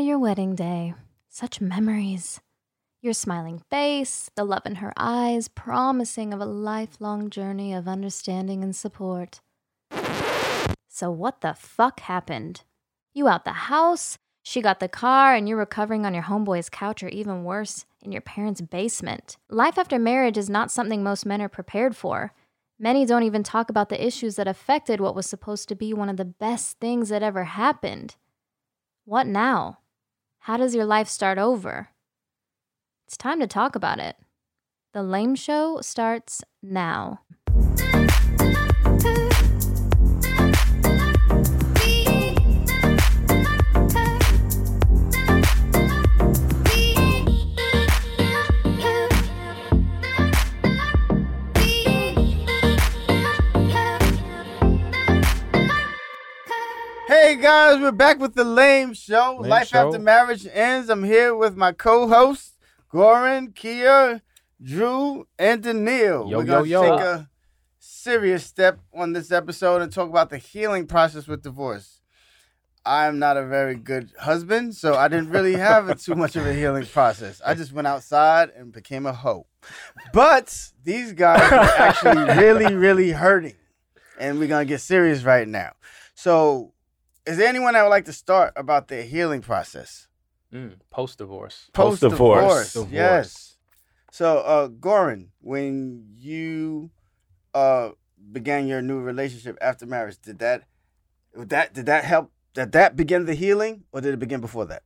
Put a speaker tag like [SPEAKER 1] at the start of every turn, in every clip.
[SPEAKER 1] your wedding day. Such memories. Your smiling face, the love in her eyes, promising of a lifelong journey of understanding and support. So, what the fuck happened? You out the house, she got the car, and you're recovering on your homeboy's couch, or even worse, in your parents' basement. Life after marriage is not something most men are prepared for. Many don't even talk about the issues that affected what was supposed to be one of the best things that ever happened. What now? How does your life start over? It's time to talk about it. The Lame Show starts now.
[SPEAKER 2] Hey guys, we're back with the Lame Show.
[SPEAKER 3] Lame
[SPEAKER 2] Life
[SPEAKER 3] Show.
[SPEAKER 2] after marriage ends. I'm here with my co-hosts, Goran, Kia, Drew, and Daniil.
[SPEAKER 3] Yo,
[SPEAKER 2] we're gonna
[SPEAKER 3] yo, yo.
[SPEAKER 2] take a serious step on this episode and talk about the healing process with divorce. I'm not a very good husband, so I didn't really have a, too much of a healing process. I just went outside and became a hoe. But these guys are actually really, really hurting. And we're gonna get serious right now. So is there anyone that would like to start about their healing process?
[SPEAKER 3] Mm, Post divorce.
[SPEAKER 4] Post-divorce.
[SPEAKER 2] Post-divorce, Yes. So, uh, Goran, when you uh began your new relationship after marriage, did that that did that help? Did that begin the healing, or did it begin before that?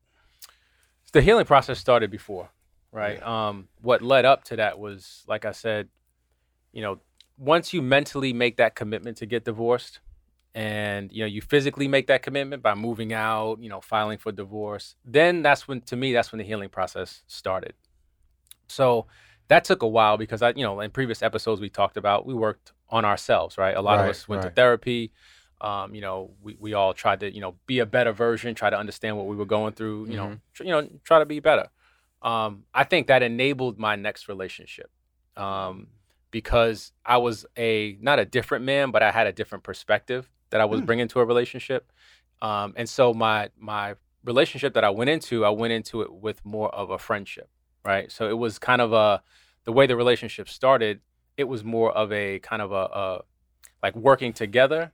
[SPEAKER 3] The healing process started before, right? Um, what led up to that was, like I said, you know, once you mentally make that commitment to get divorced, and you know you physically make that commitment by moving out, you know, filing for divorce, then that's when, to me, that's when the healing process started. So that took a while because I, you know, in previous episodes we talked about we worked on ourselves, right? A lot of us went to therapy. Um, you know, we, we all tried to, you know, be a better version, try to understand what we were going through, you know, tr- you know, try to be better. Um, I think that enabled my next relationship. Um, because I was a not a different man, but I had a different perspective that I was
[SPEAKER 2] Hmm.
[SPEAKER 3] bringing to a relationship. Um, and so my my relationship that I went into, I went into it with more of a friendship, right? So it was kind of a the way the relationship started. It was more of a kind of a, a like working together,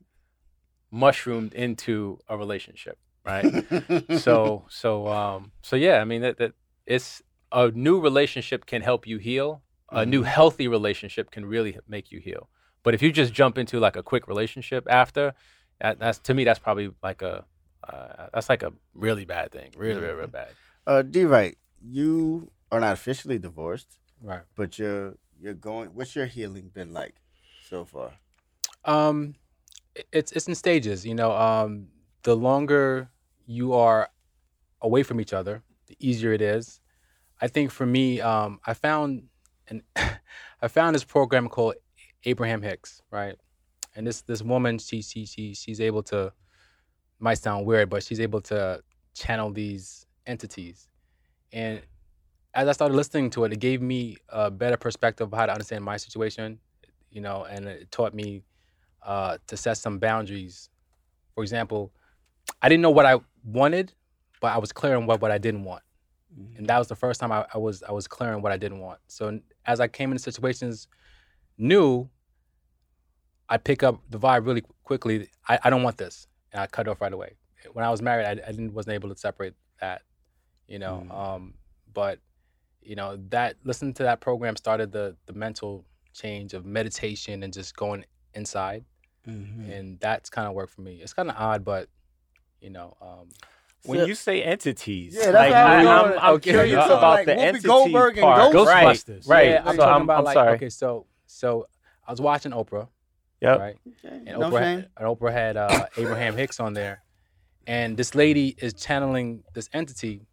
[SPEAKER 3] mushroomed into a relationship, right? so so um so yeah, I mean that that it's a new relationship can help you heal. A new healthy relationship can really make you heal. But if you just jump into like a quick relationship after, that, that's to me that's probably like a uh, that's like a really bad thing. Really, really, really bad.
[SPEAKER 2] uh, D. Right, you are not officially divorced,
[SPEAKER 4] Right.
[SPEAKER 2] but you're you're going. What's your healing been like so far?
[SPEAKER 4] Um, it's it's in stages. You know, um, the longer you are away from each other, the easier it is. I think for me, um, I found and I found this program called Abraham Hicks, right? And this this woman, she she she she's able to might sound weird, but she's able to channel these entities. And as I started listening to it, it gave me a better perspective of how to understand my situation, you know, and it taught me uh, to set some boundaries. For example, I didn't know what I wanted, but I was clear on what, what I didn't want. And that was the first time I, I was I was clear on what I didn't want. So as I came into situations new, I pick up the vibe really quickly. I, I don't want this, and I cut it off right away. When I was married, I, I didn't wasn't able to separate that, you know.
[SPEAKER 2] Mm.
[SPEAKER 4] Um, but you know that listening to that program started the the mental change of meditation and just going inside,
[SPEAKER 2] Mhm.
[SPEAKER 4] and that's kind of worked for me. It's kind of odd, but you know, um,
[SPEAKER 5] When
[SPEAKER 2] So-
[SPEAKER 5] you say entities,
[SPEAKER 2] Yeah, that's
[SPEAKER 5] like,
[SPEAKER 2] what I
[SPEAKER 5] I,
[SPEAKER 2] was
[SPEAKER 5] am
[SPEAKER 2] going-
[SPEAKER 5] I'm
[SPEAKER 4] okay.
[SPEAKER 5] curious
[SPEAKER 4] You're
[SPEAKER 5] about
[SPEAKER 2] talking
[SPEAKER 5] the
[SPEAKER 2] Whoopi
[SPEAKER 5] entity
[SPEAKER 2] Goldberg and
[SPEAKER 5] part.
[SPEAKER 2] Ghostbusters.
[SPEAKER 5] Right, right.
[SPEAKER 4] yeah, I'm talking
[SPEAKER 5] I'm,
[SPEAKER 4] about
[SPEAKER 5] I'm
[SPEAKER 4] like
[SPEAKER 5] sorry.
[SPEAKER 4] okay, so so I was watching Oprah,
[SPEAKER 5] Yep.
[SPEAKER 4] right?
[SPEAKER 2] Okay,
[SPEAKER 4] and
[SPEAKER 2] no
[SPEAKER 4] Oprah,
[SPEAKER 2] shame.
[SPEAKER 4] had, and Oprah had uh, Abraham Hicks on there, and this lady is channeling this entity,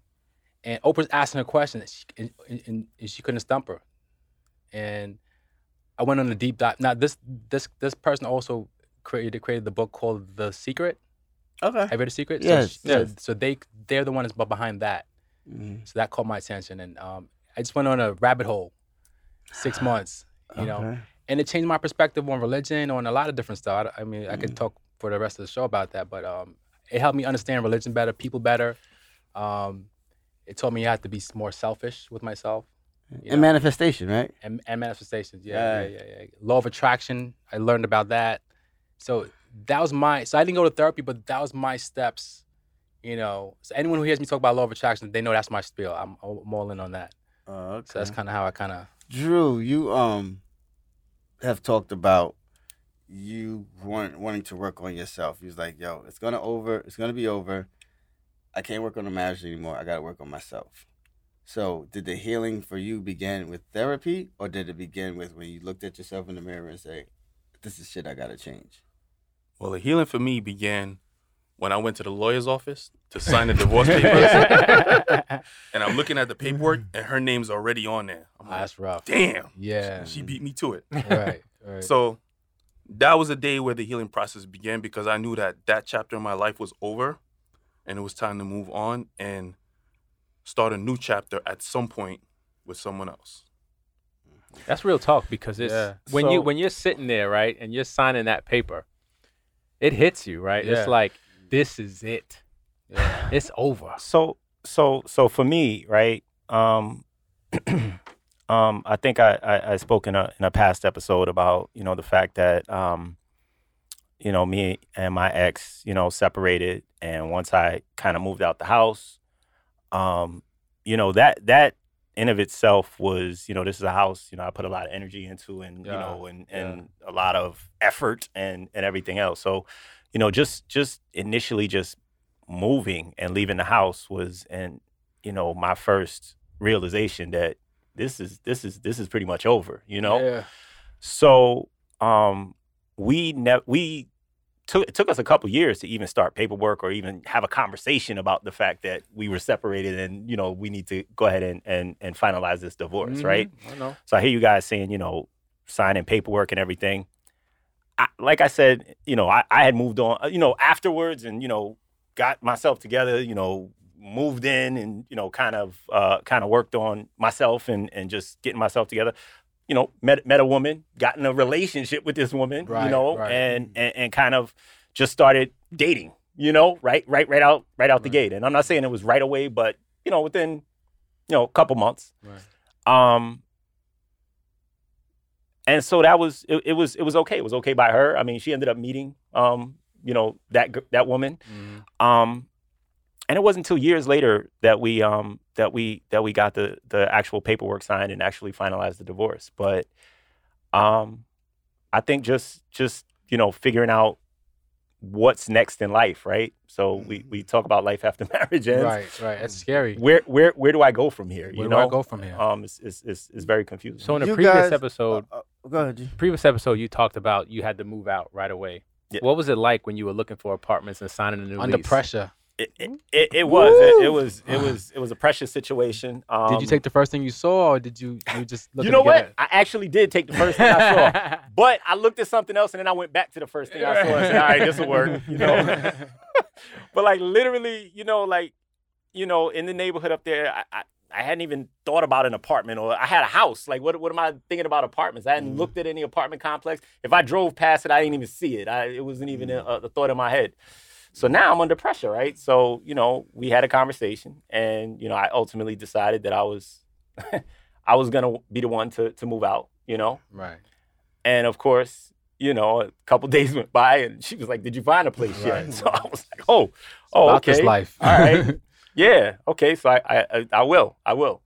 [SPEAKER 4] and Oprah's asking her questions, and she, and, and, and she couldn't stump her, and I went on a deep dive. Now this this this person also created created the book called The Secret.
[SPEAKER 2] Okay.
[SPEAKER 4] Have you read The Secret?
[SPEAKER 2] Yes,
[SPEAKER 4] So, so,
[SPEAKER 5] yes.
[SPEAKER 4] so they they're the ones behind that.
[SPEAKER 2] Mhm.
[SPEAKER 4] So that caught my attention, and um, I just went on a rabbit hole, six months, you know, and it changed my perspective on religion, on a lot of different stuff. I, I mean, I could talk for the rest of the show about that, but um, it helped me understand religion better, people better. Um, it taught me I had to be more selfish with myself
[SPEAKER 2] And
[SPEAKER 4] know,
[SPEAKER 2] manifestation, right?
[SPEAKER 4] and, and manifestations. Yeah,
[SPEAKER 2] Yeah.
[SPEAKER 4] yeah, yeah, yeah. Law of attraction. I learned about that. So that was my. So I didn't go to therapy, but that was my steps. You know, so anyone who hears me talk about law of attraction, they know that's my spiel. I'm, I'm all in on that.
[SPEAKER 2] Oh, okay.
[SPEAKER 4] So that's kind of how I kind of.
[SPEAKER 2] Drew, you um have talked about you want, wanting to work on yourself. He was like, "Yo, it's gonna over. It's gonna be over. I can't work on the marriage anymore. I gotta work on myself." So, did the healing for you begin with therapy, or did it begin with when you looked at yourself in the mirror and say, "This is shit I gotta change"?
[SPEAKER 5] Well, the healing for me began when I went to the lawyer's office to sign the divorce papers, and I'm looking at the paperwork, and her name's already on there. I'm ah, like,
[SPEAKER 4] that's rough.
[SPEAKER 5] damn,
[SPEAKER 4] Yeah.
[SPEAKER 5] she beat me to it.
[SPEAKER 4] right. Right.
[SPEAKER 5] So that was a day where the healing process began because I knew that that chapter in my life was over, and it was time to move on and start a new chapter at some point with someone else.
[SPEAKER 3] That's real talk because it's
[SPEAKER 4] Yeah.
[SPEAKER 3] when you
[SPEAKER 5] So-
[SPEAKER 3] when you're sitting there, right, and you're signing that paper, it hits you, right?
[SPEAKER 4] Yeah.
[SPEAKER 3] It's like this is it.
[SPEAKER 4] yeah.
[SPEAKER 3] It's over.
[SPEAKER 6] So so so for me, right? Um, um, I think I, I I spoke in a in a past episode about you know the fact that um, you know me and my ex you know separated, and once I kind of moved out the house, um, you know that that in of itself was you know this is a house you know I put a lot of energy into and you know and
[SPEAKER 4] yeah.
[SPEAKER 6] and a lot of effort and and everything else. So you know just just initially just moving and leaving the house was and you know my first realization that this is this is this is pretty much over you know
[SPEAKER 4] Yeah.
[SPEAKER 6] so um we ne- we took it took us a couple years to even start paperwork or even have a conversation about the fact that we were separated and you know we need to go ahead and and, and finalize this divorce right
[SPEAKER 4] Mhm. I know.
[SPEAKER 6] so I hear you guys saying, you know, signing paperwork and everything. I, like I said, you know, I, I had moved on, uh, you know, afterwards and, you know, got myself together, you know, moved in and, you know, kind of uh, kind of worked on myself and, and just getting myself together. You know, met, met a woman, got in a relationship with this woman, you know,
[SPEAKER 4] right.
[SPEAKER 6] and, and and kind of just started dating, you know, right, right, right out, right out the gate. And I'm not saying it was right away, but you know, within, you know, a couple months.
[SPEAKER 4] Right.
[SPEAKER 6] Um, and so that was it, it. Was it was okay? It was okay by her. I mean, she ended up meeting, um, you know, that that woman.
[SPEAKER 4] Mhm.
[SPEAKER 6] Um, and it wasn't until years later that we um that we that we got the the actual paperwork signed and actually finalized the divorce. But um, I think just just you know figuring out what's next in life, right? So we we talk about life after marriage ends.
[SPEAKER 4] Right. Right. That's scary.
[SPEAKER 6] Where where where do I go from here?
[SPEAKER 4] Where
[SPEAKER 6] you
[SPEAKER 4] do I go from here?
[SPEAKER 6] Um, it's it's it's, it's very confusing.
[SPEAKER 3] So in a
[SPEAKER 2] You
[SPEAKER 3] previous
[SPEAKER 2] guys-
[SPEAKER 3] episode,
[SPEAKER 2] Uh, uh, go ahead,
[SPEAKER 3] previous episode, you talked about you had to move out right away.
[SPEAKER 6] Yeah.
[SPEAKER 3] What was it like when you were looking for apartments and signing a new
[SPEAKER 4] Under
[SPEAKER 3] lease?
[SPEAKER 4] pressure.
[SPEAKER 6] It, it, it, it was it, it was it was it was a precious situation. Um,
[SPEAKER 4] did you take the first thing you saw, or did you you just look
[SPEAKER 6] You
[SPEAKER 4] at
[SPEAKER 6] know
[SPEAKER 4] it
[SPEAKER 6] what? I actually did take the first thing I saw,
[SPEAKER 4] saw?
[SPEAKER 6] but I looked at something else and then I went back to the first thing I saw and said, "All right, this will work." You know. but like literally, you know, like you know, in the neighborhood up there, I, I I hadn't even thought about an apartment or I had a house. Like, what what am I thinking about apartments? I hadn't looked at any apartment complex. If I drove past it, I didn't even see it. I, it wasn't even a, a thought in my head. So now I'm under pressure, right? So you know, we had a conversation, and you know, I ultimately decided that I was, I was gonna be the one to to move out. You know,
[SPEAKER 4] right.
[SPEAKER 6] and of course, you know, a couple days went by, and she was like, "Did you find a place yet?"
[SPEAKER 4] Right.
[SPEAKER 6] So I was like, "Oh, oh,
[SPEAKER 4] About
[SPEAKER 6] okay,
[SPEAKER 4] life.
[SPEAKER 6] all right, yeah, okay." So I, I, I will, I will.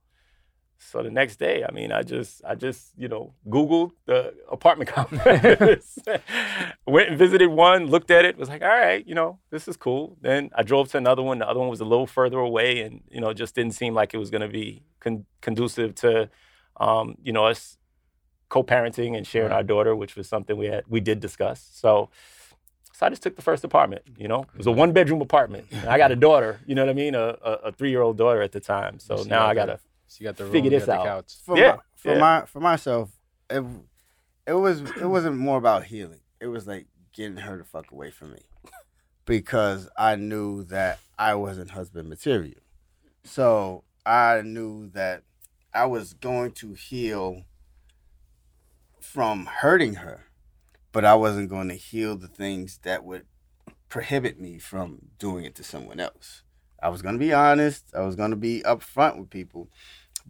[SPEAKER 6] So the next day, I mean, I just, I just, you know, Googled the apartment complex, went and visited one, looked at it, was like, all right, you know, this is cool. Then I drove to another one. The other one was a little further away, and you know, just didn't seem like it was going to be con- conducive to, um, you know, us co-parenting and sharing
[SPEAKER 4] Right.
[SPEAKER 6] our daughter, which was something we had, we did discuss. So. So I just took the first apartment, you know. It was a one bedroom apartment. I got a daughter, you know what I mean? A, a, a three year old daughter at the time. So now I gotta
[SPEAKER 4] So you got the room,
[SPEAKER 6] Figure
[SPEAKER 4] you
[SPEAKER 6] this out.
[SPEAKER 4] couch.
[SPEAKER 2] For
[SPEAKER 6] Yeah,
[SPEAKER 2] my, for
[SPEAKER 6] yeah.
[SPEAKER 2] my for myself, it it was it wasn't more about healing. It was like getting her the fuck away from me, because I knew that I wasn't husband material. So I knew that I was going to heal from hurting her, but I wasn't going to heal the things that would prohibit me from doing it to someone else. I was gonna be honest. I was gonna be upfront with people,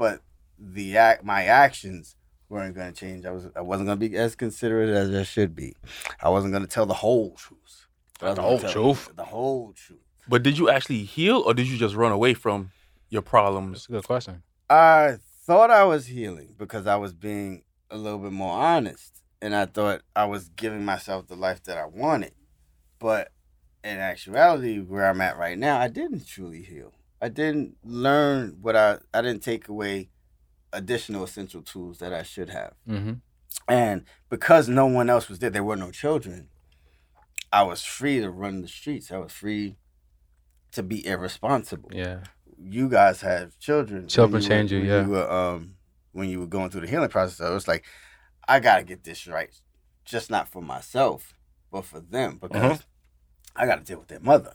[SPEAKER 2] but the act, my actions weren't gonna change. I was I wasn't gonna be as considerate as I should be. I wasn't gonna tell the whole truth.
[SPEAKER 4] The whole
[SPEAKER 2] tell
[SPEAKER 4] truth?
[SPEAKER 2] The whole truth.
[SPEAKER 5] But did you actually heal, or did you just run away from your problems?
[SPEAKER 4] That's a good question.
[SPEAKER 2] I thought I was healing because I was being a little bit more honest, and I thought I was giving myself the life that I wanted. But in actuality, where I'm at right now, I didn't truly heal. I didn't learn what I I didn't take away additional essential tools that I should have.
[SPEAKER 4] Mm-hmm.
[SPEAKER 2] And because no one else was there, there were no children. I was free to run the streets. I was free to be irresponsible
[SPEAKER 4] Yeah.
[SPEAKER 2] you guys have children.
[SPEAKER 4] Children
[SPEAKER 2] were-
[SPEAKER 4] change you,
[SPEAKER 2] when
[SPEAKER 4] yeah.
[SPEAKER 2] You were, um, when you were going through the healing process, I was like, I gotta get this right, just not for myself, but for them because
[SPEAKER 6] Mm-hmm.
[SPEAKER 2] I gotta deal with their mother.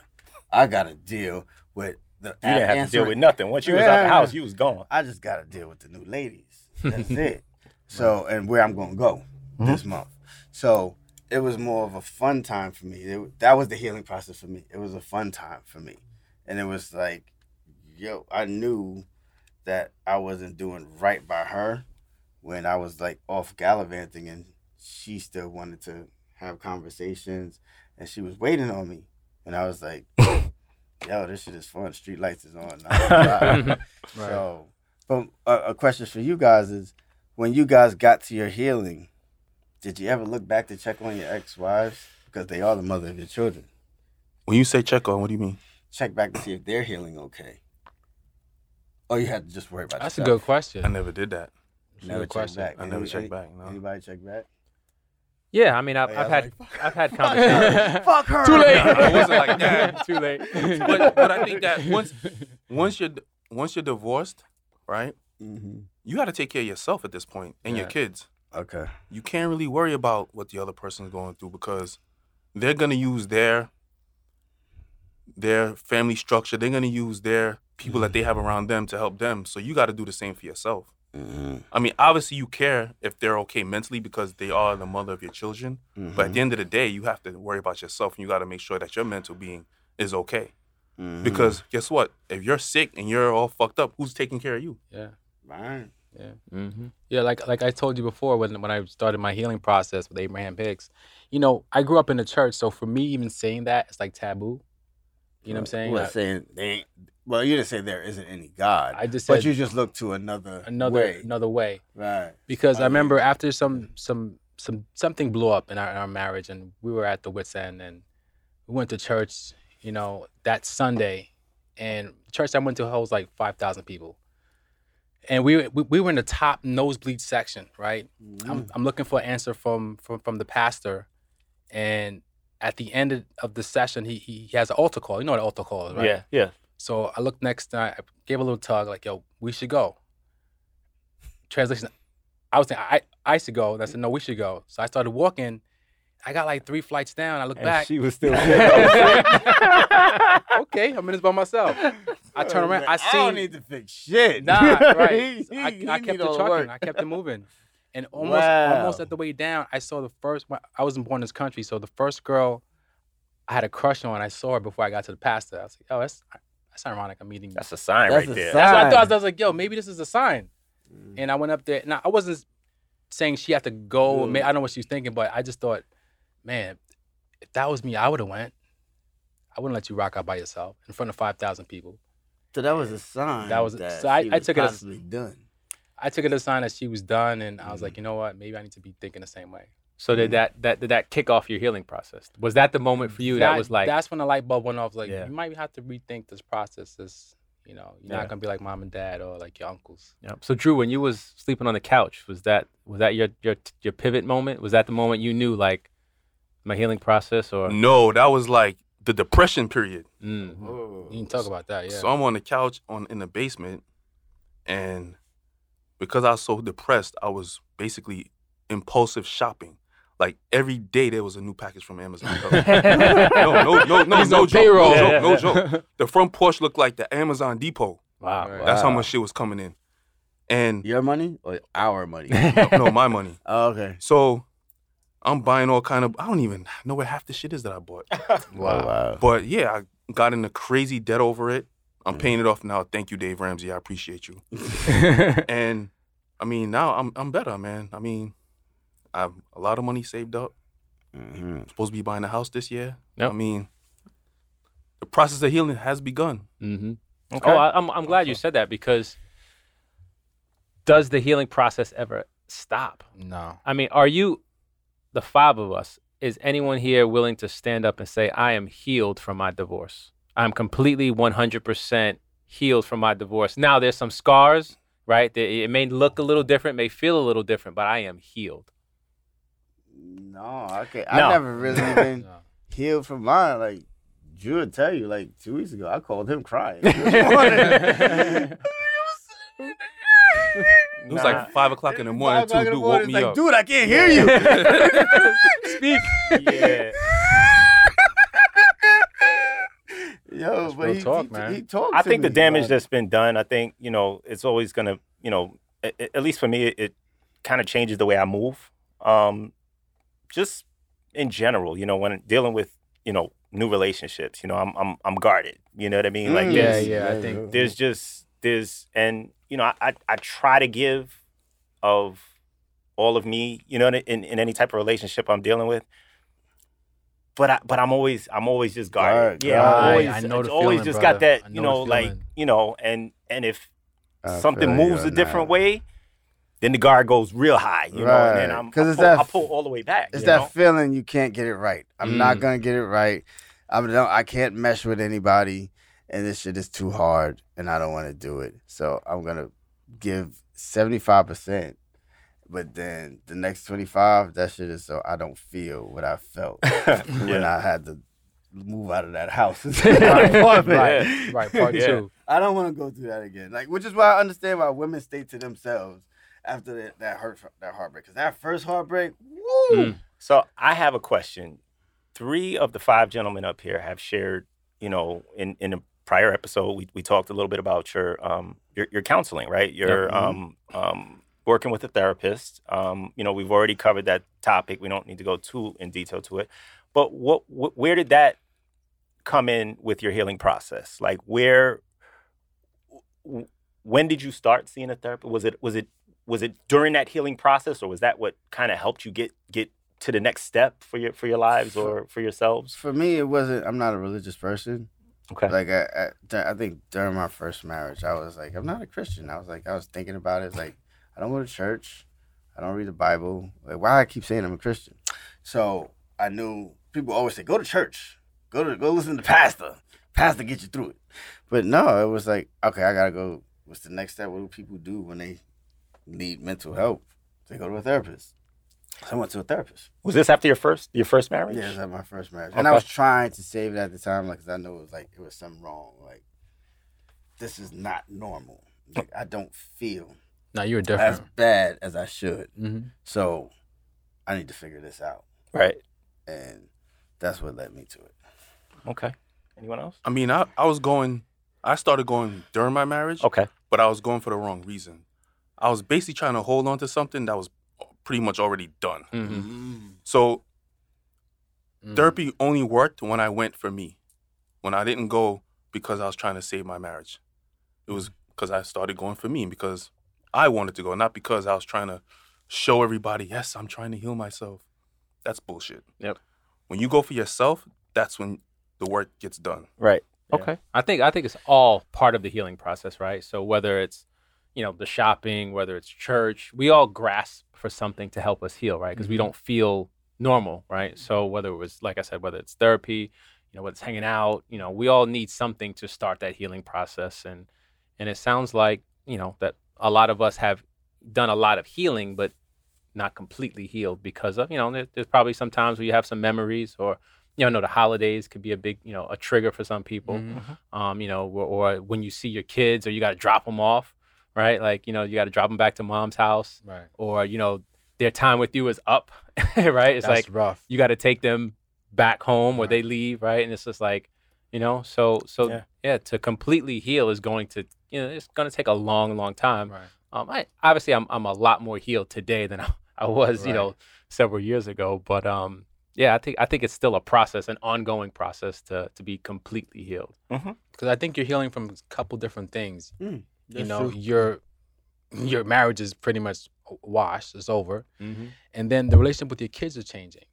[SPEAKER 2] I gotta deal with the.
[SPEAKER 6] You didn't have to deal with nothing. Once you was out the house, you was gone.
[SPEAKER 2] I just gotta deal with the new ladies. That's it. So and where I'm gonna go mm-hmm. this month. So it was more of a fun time for me. It, that was the healing process for me. It was a fun time for me, and it was like, yo, I knew that I wasn't doing right by her when I was like off gallivanting, and she still wanted to have conversations, and she was waiting on me, and I was like. Yo, this shit is fun. Street lights is on. Right. So, but a, a question for you guys is, when you guys got to your healing, did you ever look back to check on your ex-wives because they are the mother of your children?
[SPEAKER 5] When you say check on, what do you mean?
[SPEAKER 2] Check back to see if they're healing okay. Or you had to just worry about that.
[SPEAKER 4] That's a good question.
[SPEAKER 5] I never did that.
[SPEAKER 2] Never
[SPEAKER 4] good
[SPEAKER 2] check
[SPEAKER 4] question.
[SPEAKER 2] back.
[SPEAKER 5] I never
[SPEAKER 2] Any-
[SPEAKER 5] check back, no.
[SPEAKER 2] Anybody check back?
[SPEAKER 3] Yeah, I mean, I've,
[SPEAKER 2] Oh, yeah,
[SPEAKER 3] I've had
[SPEAKER 2] was
[SPEAKER 3] I've had conversations.
[SPEAKER 2] Fuck her.
[SPEAKER 4] Too late.
[SPEAKER 5] it wasn't like that.
[SPEAKER 4] Too late.
[SPEAKER 5] But, but I think that once once you're once you're divorced, right,
[SPEAKER 2] hmm
[SPEAKER 5] you got to take care of yourself at this point and your kids.
[SPEAKER 2] Okay.
[SPEAKER 5] You can't really worry about what the other person's going through because they're gonna use their their family structure. They're gonna use their people that they have around them to help them. So you got to do the same for yourself.
[SPEAKER 2] Hmm
[SPEAKER 5] I mean, obviously you care if they're okay mentally because they are the mother of your children. But at the end of the day, you have to worry about yourself and you got to make sure that your mental being is okay.
[SPEAKER 2] Mm-hmm.
[SPEAKER 5] Because guess what? If you're sick and you're all fucked up, who's taking care of you?
[SPEAKER 4] yeah.
[SPEAKER 2] Right.
[SPEAKER 3] hmm
[SPEAKER 4] Yeah, like like I told you before when when I started my healing process with Abraham Hicks, you know, I grew up in the church, so for me even saying that it's like taboo. You know what I'm saying?
[SPEAKER 2] Well, saying they well, you didn't say there isn't any God,
[SPEAKER 4] I just said, but
[SPEAKER 2] you just look to another
[SPEAKER 4] another
[SPEAKER 2] way.
[SPEAKER 4] another way
[SPEAKER 2] Right.
[SPEAKER 4] because I
[SPEAKER 2] I
[SPEAKER 4] remember
[SPEAKER 2] mean-
[SPEAKER 4] after some some some something blew up in our, in our marriage and we were at the wits end and we went to church, you know, that Sunday, and church I went to holds like five thousand people, and we, we we were in the top nosebleed section, right?
[SPEAKER 2] Mm-hmm.
[SPEAKER 4] I'm, I'm looking for an answer from from from the pastor, and at the end of- of the session, he he he has an altar call. You know what an altar call is, right?
[SPEAKER 6] Yeah, yeah.
[SPEAKER 4] So I looked next, and I gave a little tug, like, "Yo, we should go." Translation: I was saying I I should go, and I said, "No, we should go." So I started walking. I got like three flights down. I look
[SPEAKER 6] And
[SPEAKER 4] back.
[SPEAKER 6] she was still
[SPEAKER 4] okay, I'm in this by myself. I turn around. I
[SPEAKER 2] I
[SPEAKER 4] see.
[SPEAKER 2] don't need to fix shit.
[SPEAKER 4] Nah, right.
[SPEAKER 2] He-
[SPEAKER 4] I,
[SPEAKER 2] he
[SPEAKER 4] I kept it
[SPEAKER 2] the
[SPEAKER 4] trucking.
[SPEAKER 2] work.
[SPEAKER 4] I kept it moving. And almost
[SPEAKER 2] Wow.
[SPEAKER 4] almost at the way down, I saw the first one. I wasn't born in this country, so the first girl I had a crush on, I saw her before I got to the pastor. I was like, oh, that's that's ironic. I'm meeting.
[SPEAKER 6] That's a sign
[SPEAKER 2] That's
[SPEAKER 6] right
[SPEAKER 2] a
[SPEAKER 6] there.
[SPEAKER 2] sign.
[SPEAKER 4] That's what I thought. I was like, yo, maybe this is a sign.
[SPEAKER 2] Mm.
[SPEAKER 4] And I went up there. Now I wasn't saying she had to go.
[SPEAKER 2] Mm.
[SPEAKER 4] May- I don't know what she was thinking, but I just thought, man, if that was me, I would have went. I wouldn't let you rock out by yourself in front of five thousand people.
[SPEAKER 2] So that was a sign.
[SPEAKER 4] That was-
[SPEAKER 2] that
[SPEAKER 4] so I- I took it as-
[SPEAKER 2] possibly done.
[SPEAKER 4] I took it as a sign that she was done, and I was like, you know what? Maybe I need to be thinking the same way.
[SPEAKER 3] So did that that did that kick off your healing process? Was that the moment for you that, was like
[SPEAKER 4] that's when the light bulb went off. Like
[SPEAKER 3] Yeah.
[SPEAKER 4] you might have to rethink this process. This, you know, you're
[SPEAKER 3] Yeah.
[SPEAKER 4] not gonna be like mom and dad or like your uncles.
[SPEAKER 3] Yeah. So Drew, when you was sleeping on the couch, was that was that your your your pivot moment? Was that the moment you knew like my healing process or
[SPEAKER 5] No, that was like the depression period.
[SPEAKER 3] Mm.
[SPEAKER 4] You can talk about that, yeah.
[SPEAKER 5] So I'm on the couch on in the basement, and because I was so depressed, I was basically impulsive shopping. Like every day there was a new package from Amazon. no, no, no, no,
[SPEAKER 4] He's
[SPEAKER 5] no joke,
[SPEAKER 4] payroll.
[SPEAKER 5] no
[SPEAKER 6] Yeah,
[SPEAKER 5] joke, no joke. The front porch looked like the Amazon depot.
[SPEAKER 3] Wow.
[SPEAKER 4] Right.
[SPEAKER 5] That's how much shit was coming in, and
[SPEAKER 2] Your money or our money?
[SPEAKER 5] no, no, my money.
[SPEAKER 2] oh, okay.
[SPEAKER 5] So I'm buying all kind of. I don't even know what half the shit is that I bought.
[SPEAKER 2] Wow. wow.
[SPEAKER 5] But yeah, I got in a crazy debt over it. I'm paying it off now. Thank you, Dave Ramsey. I appreciate you. and I mean, now I'm I'm better, man. I mean, I have a lot of money saved up.
[SPEAKER 2] hmm
[SPEAKER 5] Supposed to be buying a house this year.
[SPEAKER 3] Yep.
[SPEAKER 5] I mean, the process of healing has begun.
[SPEAKER 3] Mm-hmm.
[SPEAKER 6] Okay.
[SPEAKER 3] Oh, I, I'm I'm glad you said that because does the healing process ever stop?
[SPEAKER 4] No.
[SPEAKER 3] I mean, are you the five of us? Is anyone here willing to stand up and say, "I am healed from my divorce. I'm completely 100% healed from my divorce." Now, there's some scars, right? It may look a little different, may feel a little different, but I am healed.
[SPEAKER 2] No, okay.
[SPEAKER 6] No.
[SPEAKER 2] I never really been
[SPEAKER 4] No.
[SPEAKER 2] healed from mine. Like Drew would tell you, like two weeks ago, I called him crying.
[SPEAKER 5] It was
[SPEAKER 6] Nah.
[SPEAKER 5] like five o'clock in the morning. Too, dude woke me
[SPEAKER 2] like,
[SPEAKER 5] up.
[SPEAKER 2] dude, I can't hear you.
[SPEAKER 3] Speak.
[SPEAKER 6] yeah.
[SPEAKER 2] Yo,
[SPEAKER 4] That's
[SPEAKER 2] but
[SPEAKER 4] real
[SPEAKER 2] he,
[SPEAKER 4] talk,
[SPEAKER 2] he,
[SPEAKER 4] man.
[SPEAKER 2] he talked
[SPEAKER 6] I
[SPEAKER 2] to
[SPEAKER 6] think the
[SPEAKER 2] me
[SPEAKER 6] damage
[SPEAKER 2] about
[SPEAKER 6] that's been done, I think, you know, it's always going to, you know, a- a- at least for me, it, it kind of changes the way I move. Um, just in general, you know, when dealing with, you know, new relationships, you know, I'm I'm I'm guarded. You know what I mean? Like
[SPEAKER 2] Mm.
[SPEAKER 4] Yeah, yeah, I think-
[SPEAKER 6] there's just there's and you know, I, I I try to give of all of me, you know, in, in any type of relationship I'm dealing with. But I, but I'm always I'm always just guarded.
[SPEAKER 2] Guard,
[SPEAKER 6] yeah,
[SPEAKER 2] guard.
[SPEAKER 6] I'm always
[SPEAKER 4] I know the
[SPEAKER 6] always
[SPEAKER 4] feeling,
[SPEAKER 6] just
[SPEAKER 4] brother.
[SPEAKER 6] got that,
[SPEAKER 4] I
[SPEAKER 6] you
[SPEAKER 4] know
[SPEAKER 6] like
[SPEAKER 4] feeling.
[SPEAKER 6] you know, and and if
[SPEAKER 2] I
[SPEAKER 6] something moves a different
[SPEAKER 2] that.
[SPEAKER 6] way, then the guard goes real high, you know, and then
[SPEAKER 2] Right.
[SPEAKER 6] I'm
[SPEAKER 2] 'Cause
[SPEAKER 6] I
[SPEAKER 2] it's
[SPEAKER 6] pull,
[SPEAKER 2] that
[SPEAKER 6] I
[SPEAKER 2] f-
[SPEAKER 6] pull all the way back.
[SPEAKER 2] It's that
[SPEAKER 6] know?
[SPEAKER 2] feeling you can't get it right. I'm not
[SPEAKER 3] Mm.
[SPEAKER 2] gonna get it right. I don't. I can't mesh with anybody, and this shit is too hard, and I don't want to do it. So I'm gonna give seventy five percent, but then the next twenty five, that shit is so I don't feel what I felt when I had to move out of that house into my apartment.
[SPEAKER 6] Right.
[SPEAKER 4] Right, part
[SPEAKER 6] Yeah.
[SPEAKER 4] two.
[SPEAKER 2] I don't want to go through that again. Like, which is why I understand why women stay to themselves after that, that hurt, that heartbreak. Because that first heartbreak, woo,
[SPEAKER 3] Mm.
[SPEAKER 6] So I have a question. Three of the five gentlemen up here have shared, you know, in in a prior episode, we, we talked a little bit about your um your, your counseling, right? Your
[SPEAKER 2] Mhm.
[SPEAKER 6] um um working with a therapist. Um, you know, we've already covered that topic. We don't need to go too in detail to it. But what, wh- where did that come in with your healing process? Like where w- when did you start seeing a therapist? Was it was it was it during that healing process or was that what kind of helped you get get to the next step for your for your lives or for yourselves?
[SPEAKER 2] for me, it wasn't. I'm not a religious person.
[SPEAKER 6] Okay.
[SPEAKER 2] Like I, I, I think during my first marriage, I was like, I'm not a Christian. I was like, I was thinking about it. Like, I don't go to church. I don't read the Bible. Like, why I keep saying I'm a Christian? So I knew people always say, go to church, go to go listen to the pastor. Pastor get you through it. But no, it was like, okay, I gotta go. What's the next step? What do people do when they need mental help? They go to a therapist. So I went to a therapist.
[SPEAKER 6] Was this after your first your first marriage?
[SPEAKER 2] Yeah, it was at my first marriage, and I was trying to save it at the time, like, cause I know it was like it was something wrong. Like, this is not normal. Like, I don't feel
[SPEAKER 4] No, you were different.
[SPEAKER 2] as bad as I should.
[SPEAKER 4] hmm
[SPEAKER 2] So, I need to figure this out,
[SPEAKER 6] Right.
[SPEAKER 2] and that's what led me to it.
[SPEAKER 6] Okay. Anyone else?
[SPEAKER 5] I mean, I, I was going, I started going during my marriage,
[SPEAKER 6] Okay.
[SPEAKER 5] but I was going for the wrong reason. I was basically trying to hold on to something that was pretty much already done.
[SPEAKER 3] Mm-hmm.
[SPEAKER 5] So
[SPEAKER 4] Mm.
[SPEAKER 5] therapy only worked when I went for me. When I didn't go because I was trying to save my marriage. It was because I started going for me because I wanted to go, not because I was trying to show everybody, yes, I'm trying to heal myself. That's bullshit.
[SPEAKER 3] Yep.
[SPEAKER 5] When you go for yourself, that's when the work gets done.
[SPEAKER 6] Right. Yeah.
[SPEAKER 3] Okay. I think I think it's all part of the healing process, right? So whether it's you know the shopping, whether it's church, we all grasp for something to help us heal, right? Because we mm-hmm. don't feel normal, right? So whether it was like I said, whether it's therapy, you know, whether it's hanging out, you know, we all need something to start that healing process, and and it sounds like you know that a lot of us have done a lot of healing, but not completely healed because of you know there, there's probably some times where you have some memories or you know, I know the holidays could be a big, you know, a trigger for some people.
[SPEAKER 4] Mhm.
[SPEAKER 3] Um, you know, or, or when you see your kids or you got to drop them off, right? Like, you know, you got to drop them back to mom's house
[SPEAKER 4] Right.
[SPEAKER 3] or, you know, their time with you is up, right? It's
[SPEAKER 4] That's
[SPEAKER 3] like
[SPEAKER 4] rough.
[SPEAKER 3] you got to take them back home or they leave, right? And it's just like, you know, so, so
[SPEAKER 6] Yeah.
[SPEAKER 3] yeah, to completely heal is going to, you know, it's going to take a long, long time.
[SPEAKER 4] Right.
[SPEAKER 3] Um, I obviously I'm I'm a lot more healed today than I, I was, you know, several years ago. But um, yeah, I think I think it's still a process, an ongoing process to to be completely healed.
[SPEAKER 4] Because I think you're healing from a couple different things. you know,
[SPEAKER 2] true.
[SPEAKER 4] your your marriage is pretty much washed, it's over,
[SPEAKER 3] Mm-hmm.
[SPEAKER 4] and then the relationship with your kids is changing.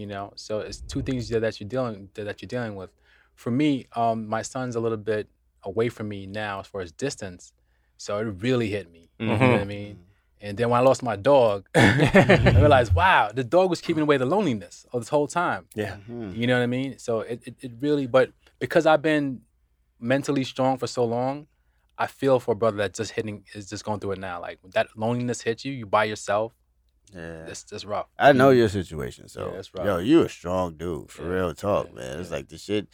[SPEAKER 4] You know, so it's two things that, that you're dealing that, that you're dealing with. For me, um, my son's a little bit away from me now as far as distance, so it really hit me. You know what I mean? And then when I lost my dog, I realized, wow, the dog was keeping away the loneliness all this whole time.
[SPEAKER 6] Yeah.
[SPEAKER 2] Mhm.
[SPEAKER 4] You know what I mean? So it, it, it really, but because I've been mentally strong for so long, I feel for a brother that's just hitting, is just going through it now. Like that loneliness hits you, you by yourself,
[SPEAKER 2] Yeah.
[SPEAKER 4] it's just rough.
[SPEAKER 2] I know your situation, so
[SPEAKER 4] Yeah, that's right.
[SPEAKER 2] yo, you a strong dude for
[SPEAKER 4] Yeah,
[SPEAKER 2] real talk,
[SPEAKER 4] yeah,
[SPEAKER 2] man. It's
[SPEAKER 4] yeah.
[SPEAKER 2] like the shit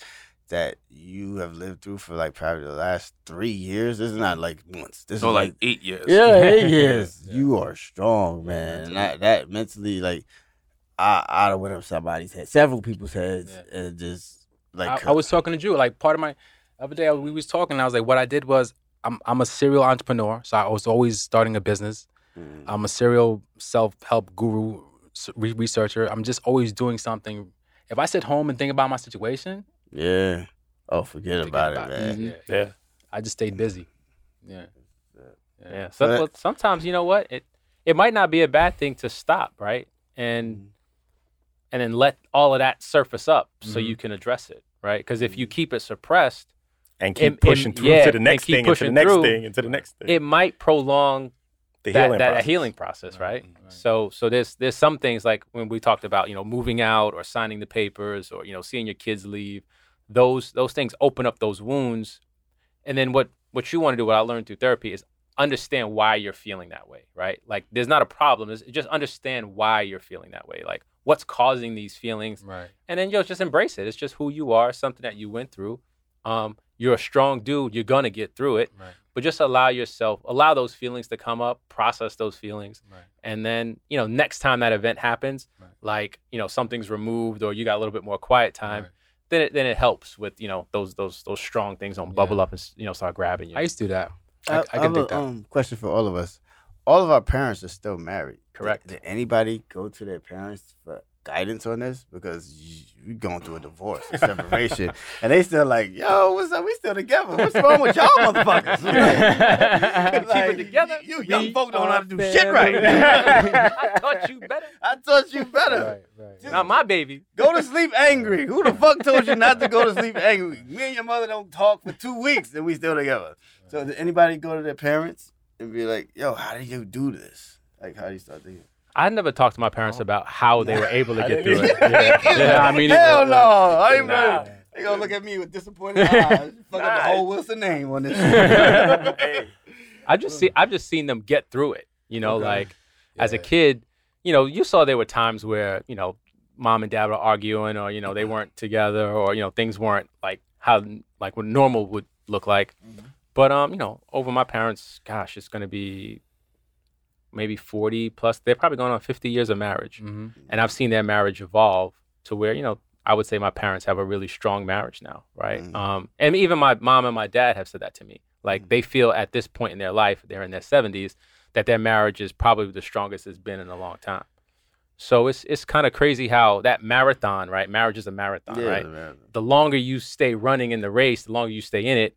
[SPEAKER 2] that you have lived through for like probably the last three years. This is not like months. This
[SPEAKER 5] No,
[SPEAKER 2] is
[SPEAKER 5] like
[SPEAKER 2] like
[SPEAKER 5] eight years.
[SPEAKER 2] yeah, eight years.
[SPEAKER 4] Yeah.
[SPEAKER 2] You are strong, man. And that, that mentally, like, I I went up somebody's head, several people's heads,
[SPEAKER 4] Yeah.
[SPEAKER 2] and just like
[SPEAKER 4] I, I was talking to Drew, like part of my, other day we was talking, and I was like, what I did was, I'm, I'm a serial entrepreneur, so I was always starting a business.
[SPEAKER 2] Mm.
[SPEAKER 4] I'm a serial self-help guru, researcher. I'm just always doing something. If I sit home and think about my situation,
[SPEAKER 2] yeah. Oh, forget,
[SPEAKER 4] forget
[SPEAKER 2] about,
[SPEAKER 4] about
[SPEAKER 2] it, man. Mm-hmm.
[SPEAKER 4] Yeah,
[SPEAKER 6] Yeah.
[SPEAKER 4] I just stayed mm. busy. Yeah.
[SPEAKER 3] Yeah. So,
[SPEAKER 2] But-
[SPEAKER 3] well, sometimes you know what it it might not be a bad thing to stop, right? And mm-hmm. and then let all of that surface up so
[SPEAKER 4] Mhm.
[SPEAKER 3] you can address it, right? Because if you mm-hmm. keep it suppressed,
[SPEAKER 6] And keep
[SPEAKER 3] It-
[SPEAKER 6] pushing
[SPEAKER 3] it-
[SPEAKER 6] through
[SPEAKER 3] yeah,
[SPEAKER 6] to the next thing, into the next
[SPEAKER 3] through.
[SPEAKER 6] thing, into the next thing.
[SPEAKER 3] it might prolong
[SPEAKER 6] the
[SPEAKER 3] that,
[SPEAKER 6] healing
[SPEAKER 3] that
[SPEAKER 6] process.
[SPEAKER 3] healing process, right?
[SPEAKER 4] Right, right.
[SPEAKER 3] So so there's there's some things like when we talked about you know moving out or signing the papers or you know seeing your kids leave, those those things open up those wounds, and then what what you want to do, what I learned through therapy is understand why you're feeling that way, right? Like there's not a problem, it's just understand why you're feeling that way, like what's causing these feelings,
[SPEAKER 4] Right.
[SPEAKER 3] and then you know, just embrace it. It's just who you are, something that you went through. Um, you're a strong dude. You're gonna get through it
[SPEAKER 4] Right.
[SPEAKER 3] but just allow yourself allow those feelings to come up process those feelings
[SPEAKER 4] Right.
[SPEAKER 3] and then you know next time that event happens
[SPEAKER 4] Right.
[SPEAKER 3] like you know something's removed or you got a little bit more quiet time. Then it then it helps with you know those those those strong things don't bubble
[SPEAKER 4] Yeah.
[SPEAKER 3] up and you know start grabbing you
[SPEAKER 4] I used to do that. I,
[SPEAKER 2] I,
[SPEAKER 4] I,
[SPEAKER 2] I
[SPEAKER 4] can
[SPEAKER 2] have
[SPEAKER 4] dig
[SPEAKER 2] a
[SPEAKER 4] that.
[SPEAKER 2] um, question for all of us. All of our parents are still married. Did-
[SPEAKER 3] Correct.
[SPEAKER 2] Did, anybody go to their parents for guidance on this? Because you, you going through a divorce, a separation, and they still like, yo, what's up? We still together. What's wrong with y'all motherfuckers?
[SPEAKER 3] Keep it together.
[SPEAKER 2] You, you young folk don't know how to do
[SPEAKER 3] are
[SPEAKER 2] shit right.
[SPEAKER 3] I taught you better
[SPEAKER 2] I taught you better.
[SPEAKER 4] Right, right.
[SPEAKER 3] not my baby
[SPEAKER 2] Go to sleep angry. Who the fuck told you not to go to sleep angry? Me and your mother don't talk for two weeks and we still together. So did anybody go to their parents and be like, yo, how did you do this? Like how do you start thinking?
[SPEAKER 3] I never talked to my parents about how they were able to get through it. Yeah, yeah, I mean,
[SPEAKER 2] Hell no. I ain't
[SPEAKER 3] Nah.
[SPEAKER 2] They gonna look at me with disappointed eyes. Fuck up the whole Wilson name on this.
[SPEAKER 6] Hey.
[SPEAKER 3] I just see I've just seen them get through it. You know,
[SPEAKER 2] Okay.
[SPEAKER 3] like as a kid, you know, you saw there were times where, you know, mom and dad were arguing or, you know, they weren't together or, you know, things weren't like how like what normal would look like. But um, you know, over my parents, gosh, it's gonna be maybe 40 plus they're probably going on 50 years of marriage.
[SPEAKER 4] Mhm.
[SPEAKER 3] And I've seen their marriage evolve to where, you know, I would say my parents have a really strong marriage now, right?
[SPEAKER 2] Mhm.
[SPEAKER 3] Um, and even my mom and my dad have said that to me. Like they feel at this point in their life, they're in their 70s, that their marriage is probably the strongest it's been in a long time. So it's it's kind of crazy how that marathon, right? Marriage is a marathon, right?
[SPEAKER 2] man.
[SPEAKER 3] The longer you stay running in the race, the longer you stay in it,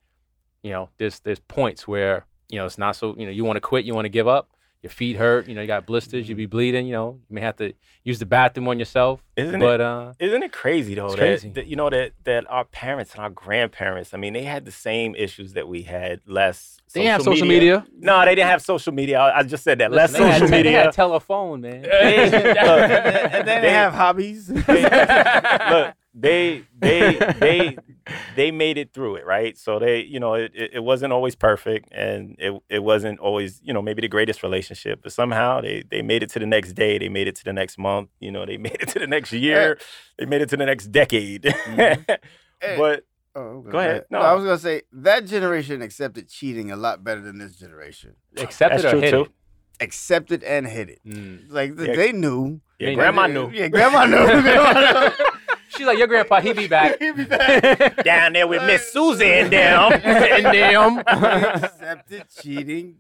[SPEAKER 3] you know, there's there's points where, you know, it's not so, you know, you want to quit, you want to give up, your feet hurt, you know, you got blisters, you be bleeding, you know, you may have to use the bathroom on yourself.
[SPEAKER 6] Isn't
[SPEAKER 3] but
[SPEAKER 6] it?
[SPEAKER 3] uh
[SPEAKER 6] Isn't it crazy though?
[SPEAKER 3] It's
[SPEAKER 6] that,
[SPEAKER 3] crazy.
[SPEAKER 6] that you know that that our parents and our grandparents. I mean, they had the same issues that we had. Less.
[SPEAKER 4] They didn't have social media.
[SPEAKER 6] No, they didn't have social media. I, I just said that. Less
[SPEAKER 3] listen, they had-
[SPEAKER 6] social
[SPEAKER 3] They
[SPEAKER 6] media.
[SPEAKER 3] had telephone, man.
[SPEAKER 2] And then they have hobbies.
[SPEAKER 6] look, they they they they made it through it, right? So they, you know, it, it it wasn't always perfect, and it it wasn't always, you know, maybe the greatest relationship, but somehow they they made it to the next day, they made it to the next month, you know, they made it to the next eh. year, they made it to the next decade.
[SPEAKER 2] Hey, mm-hmm. eh.
[SPEAKER 6] but
[SPEAKER 2] oh,
[SPEAKER 6] Go ahead.
[SPEAKER 2] No.
[SPEAKER 6] No.
[SPEAKER 2] I was gonna say that generation accepted cheating a lot better than this generation.
[SPEAKER 3] Accepted
[SPEAKER 6] that's
[SPEAKER 3] it or
[SPEAKER 6] true
[SPEAKER 3] hit
[SPEAKER 6] too.
[SPEAKER 3] it.
[SPEAKER 2] Accepted and hit it.
[SPEAKER 3] Mm.
[SPEAKER 2] Like th-
[SPEAKER 6] Yeah.
[SPEAKER 2] they knew.
[SPEAKER 6] Yeah,
[SPEAKER 3] They
[SPEAKER 6] grandma
[SPEAKER 2] They-
[SPEAKER 6] knew.
[SPEAKER 2] Yeah, grandma knew. grandma knew.
[SPEAKER 3] She's like, your grandpa, he be back.
[SPEAKER 2] He be back.
[SPEAKER 6] Down there with Miss Susan down.
[SPEAKER 3] and them.
[SPEAKER 2] accepted cheating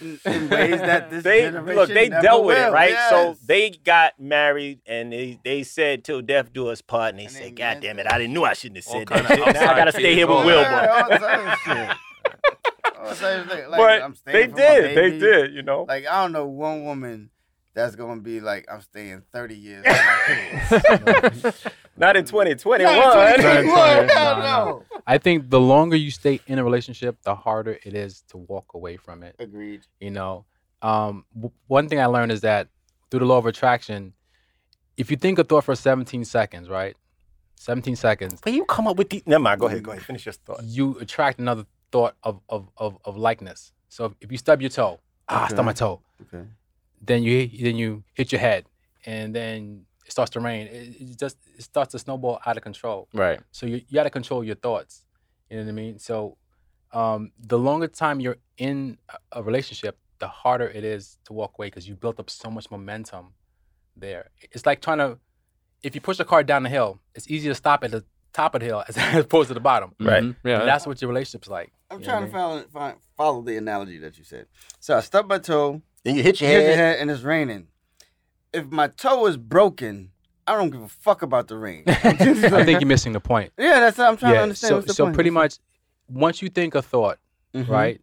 [SPEAKER 2] in, in ways that this
[SPEAKER 6] they
[SPEAKER 2] generation
[SPEAKER 6] look, they
[SPEAKER 2] never
[SPEAKER 6] dealt with
[SPEAKER 2] will.
[SPEAKER 6] it, right? So they got married and they, they said till death do us part, and they
[SPEAKER 2] And they
[SPEAKER 6] said, God
[SPEAKER 2] meant
[SPEAKER 6] damn
[SPEAKER 2] it.
[SPEAKER 6] it, I didn't know I shouldn't have
[SPEAKER 5] All
[SPEAKER 6] said
[SPEAKER 5] kinda
[SPEAKER 6] that. shit. Now I gotta stay here with
[SPEAKER 5] kids,
[SPEAKER 6] Wilbur.
[SPEAKER 2] Yeah, all types of shit. All types of things. Like,
[SPEAKER 6] but
[SPEAKER 2] I'm staying
[SPEAKER 6] they did, they did, you know.
[SPEAKER 2] Like I don't know one woman that's gonna be like I'm staying 30 years. with my kids.
[SPEAKER 6] Not in 2021.
[SPEAKER 2] Not in 2021, hell
[SPEAKER 4] no.
[SPEAKER 2] no.
[SPEAKER 4] I think the longer you stay in a relationship, the harder it is to walk away from it.
[SPEAKER 2] Agreed.
[SPEAKER 4] You know, um, w- one thing I learned is that through the law of attraction, if you think a thought for 17 seconds, right? 17 seconds,
[SPEAKER 6] But you come up with the? Never mind. Go ahead. Go ahead. Finish your thought.
[SPEAKER 4] you attract another thought of of of, of likeness. So if you stub your toe, ah,
[SPEAKER 2] Okay.
[SPEAKER 4] stub my toe,
[SPEAKER 2] Okay.
[SPEAKER 4] then you then you hit your head, and then it starts to rain. It, it just it starts to snowball out of control.
[SPEAKER 3] Right.
[SPEAKER 4] So you, you got to control your thoughts. You know what I mean? So um, the longer time you're in a- a relationship, the harder it is to walk away because you built up so much momentum there. It's like trying to, if you push a car down the hill, it's easier to stop at the top of the hill as opposed to the bottom.
[SPEAKER 6] Right.
[SPEAKER 3] Mhm. Yeah.
[SPEAKER 4] And that's what your relationship's like.
[SPEAKER 2] I'm
[SPEAKER 4] You know what
[SPEAKER 2] trying to follow, find, follow the analogy that you said. So I stubbed my toe,
[SPEAKER 6] Then you hit your
[SPEAKER 2] hit your
[SPEAKER 6] head.
[SPEAKER 2] head, and it's raining. If my toe is broken, I don't give a fuck about the ring.
[SPEAKER 4] I think you're missing the point.
[SPEAKER 2] yeah, that's what I'm trying to understand.
[SPEAKER 4] So,
[SPEAKER 2] What's the
[SPEAKER 4] so
[SPEAKER 2] point?
[SPEAKER 4] pretty much, once you think a thought,
[SPEAKER 2] Mhm.
[SPEAKER 4] right,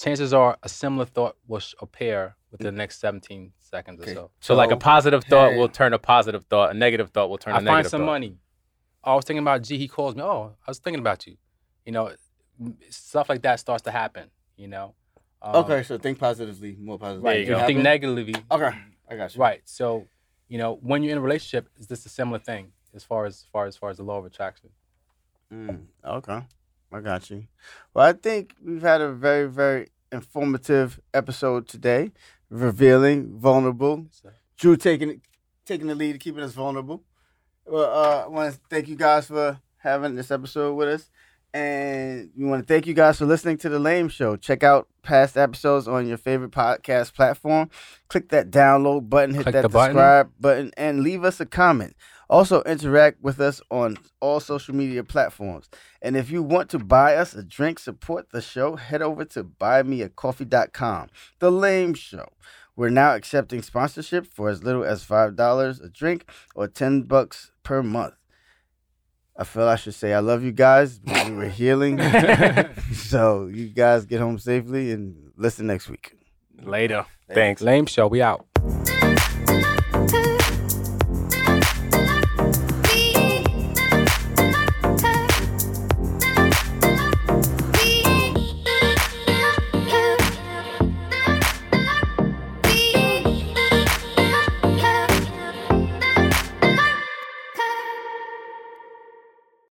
[SPEAKER 4] chances are a similar thought will appear within the next 17 seconds
[SPEAKER 2] Okay.
[SPEAKER 4] or so.
[SPEAKER 3] So like a positive thought
[SPEAKER 2] hey.
[SPEAKER 3] will turn a positive thought. A negative thought will turn a
[SPEAKER 4] I
[SPEAKER 3] negative
[SPEAKER 4] find some
[SPEAKER 3] thought.
[SPEAKER 4] money. I was thinking about G. He calls me. Oh, I was thinking about you. You know, stuff like that starts to happen. You know. Um,
[SPEAKER 2] Okay, so think positively, more positively.
[SPEAKER 4] Right.
[SPEAKER 3] you go.
[SPEAKER 4] think
[SPEAKER 2] Happen?
[SPEAKER 4] negatively.
[SPEAKER 2] Okay, I got you.
[SPEAKER 4] Right. So, you know, when you're in a relationship, is this a similar thing as far as far as far as the law of attraction?
[SPEAKER 2] Mm, okay, I got you. Well, I think we've had a very, very informative episode today, revealing, vulnerable.
[SPEAKER 4] So,
[SPEAKER 2] Drew taking taking the lead, keeping us vulnerable. Well, uh, I want to thank you guys for having this episode with us, and we want to thank you guys for listening to the Lame Show. Check out past episodes on your favorite podcast platform. Click that download button, hit
[SPEAKER 4] Click
[SPEAKER 2] that
[SPEAKER 4] the button.
[SPEAKER 2] subscribe button, and leave us a comment. Also, interact with us on all social media platforms. And if you want to buy us a drink, support the show, head over to buymeacoffee.com. The Lame Show. We're now accepting sponsorship for as little as $5 a drink or 10 bucks per month. I feel I should say I love you guys. We were healing. so you guys get home safely and listen next week.
[SPEAKER 3] Later.
[SPEAKER 6] Thanks.
[SPEAKER 4] Lame show. We out.